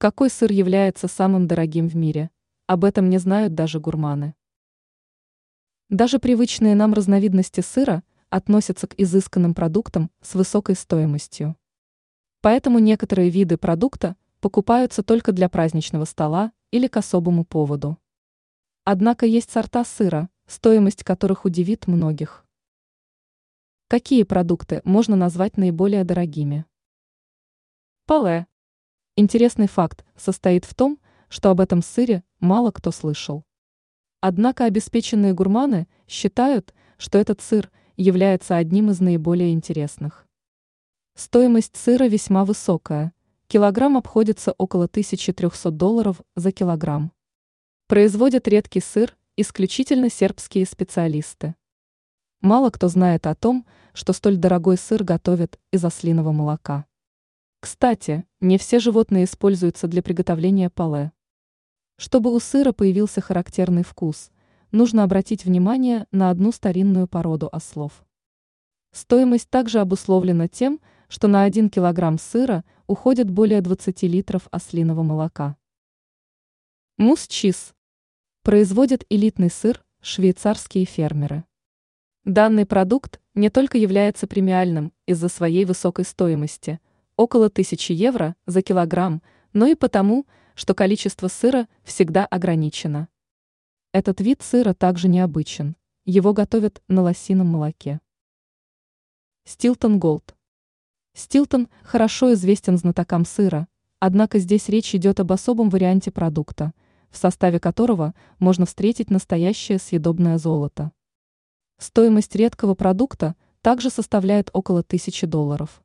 Какой сыр является самым дорогим в мире? Об этом не знают даже гурманы. Даже привычные нам разновидности сыра относятся к изысканным продуктам с высокой стоимостью. Поэтому некоторые виды продукта покупаются только для праздничного стола или к особому поводу. Однако есть сорта сыра, стоимость которых удивит многих. Какие продукты можно назвать наиболее дорогими? Пале Интересный факт состоит в том, что об этом сыре мало кто слышал. Однако обеспеченные гурманы считают, что этот сыр является одним из наиболее интересных. Стоимость сыра весьма высокая. Килограмм обходится около 1300 долларов за килограмм. Производят редкий сыр исключительно сербские специалисты. Мало кто знает о том, что столь дорогой сыр готовят из ослиного молока. Кстати, не все животные используются для приготовления пале. Чтобы у сыра появился характерный вкус, нужно обратить внимание на одну старинную породу ослов. Стоимость также обусловлена тем, что на 1 килограмм сыра уходит более 20 литров ослиного молока. Мусс-чиз. Производят элитный сыр швейцарские фермеры. Данный продукт не только является премиальным из-за своей высокой стоимости – около 1000 евро за килограмм, но и потому, что количество сыра всегда ограничено. Этот вид сыра также необычен. Его готовят на лосином молоке. Стилтон Голд. Стилтон хорошо известен знатокам сыра, однако здесь речь идет об особом варианте продукта, в составе которого можно встретить настоящее съедобное золото. Стоимость редкого продукта также составляет около 1000 долларов.